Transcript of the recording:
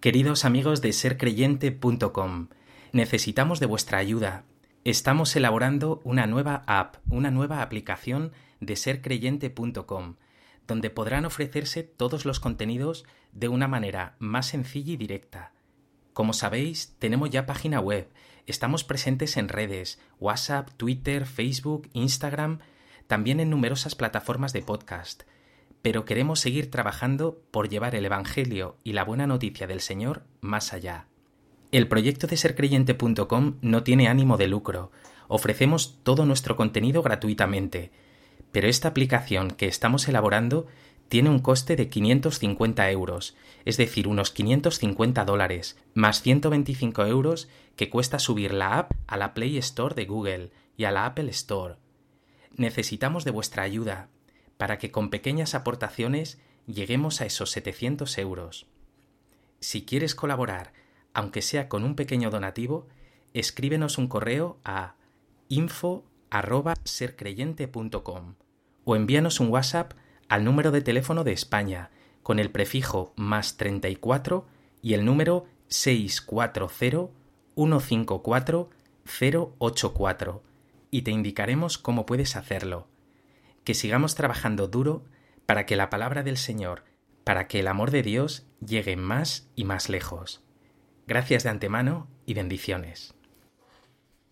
Queridos amigos de sercreyente.com, necesitamos de vuestra ayuda. Estamos elaborando una nueva app, una nueva aplicación de sercreyente.com, donde podrán ofrecerse todos los contenidos de una manera más sencilla y directa. Como sabéis, tenemos ya página web, estamos presentes en redes, WhatsApp, Twitter, Facebook, Instagram, también en numerosas plataformas de podcast, pero queremos seguir trabajando por llevar el Evangelio y la buena noticia del Señor más allá. El proyecto de sercreyente.com no tiene ánimo de lucro, ofrecemos todo nuestro contenido gratuitamente, pero esta aplicación que estamos elaborando tiene un coste de 550 euros, es decir, unos 550 dólares, más 125 euros que cuesta subir la app a la Play Store de Google y a la Apple Store. Necesitamos de vuestra ayuda para que con pequeñas aportaciones lleguemos a esos 700 euros. Si quieres colaborar, aunque sea con un pequeño donativo, escríbenos un correo a info@sercreyente.com o envíanos un WhatsApp al número de teléfono de España con el prefijo más 34 y el número 640 154 084 y te indicaremos cómo puedes hacerlo. Que sigamos trabajando duro para que la palabra del Señor, para que el amor de Dios llegue más y más lejos. Gracias de antemano y bendiciones.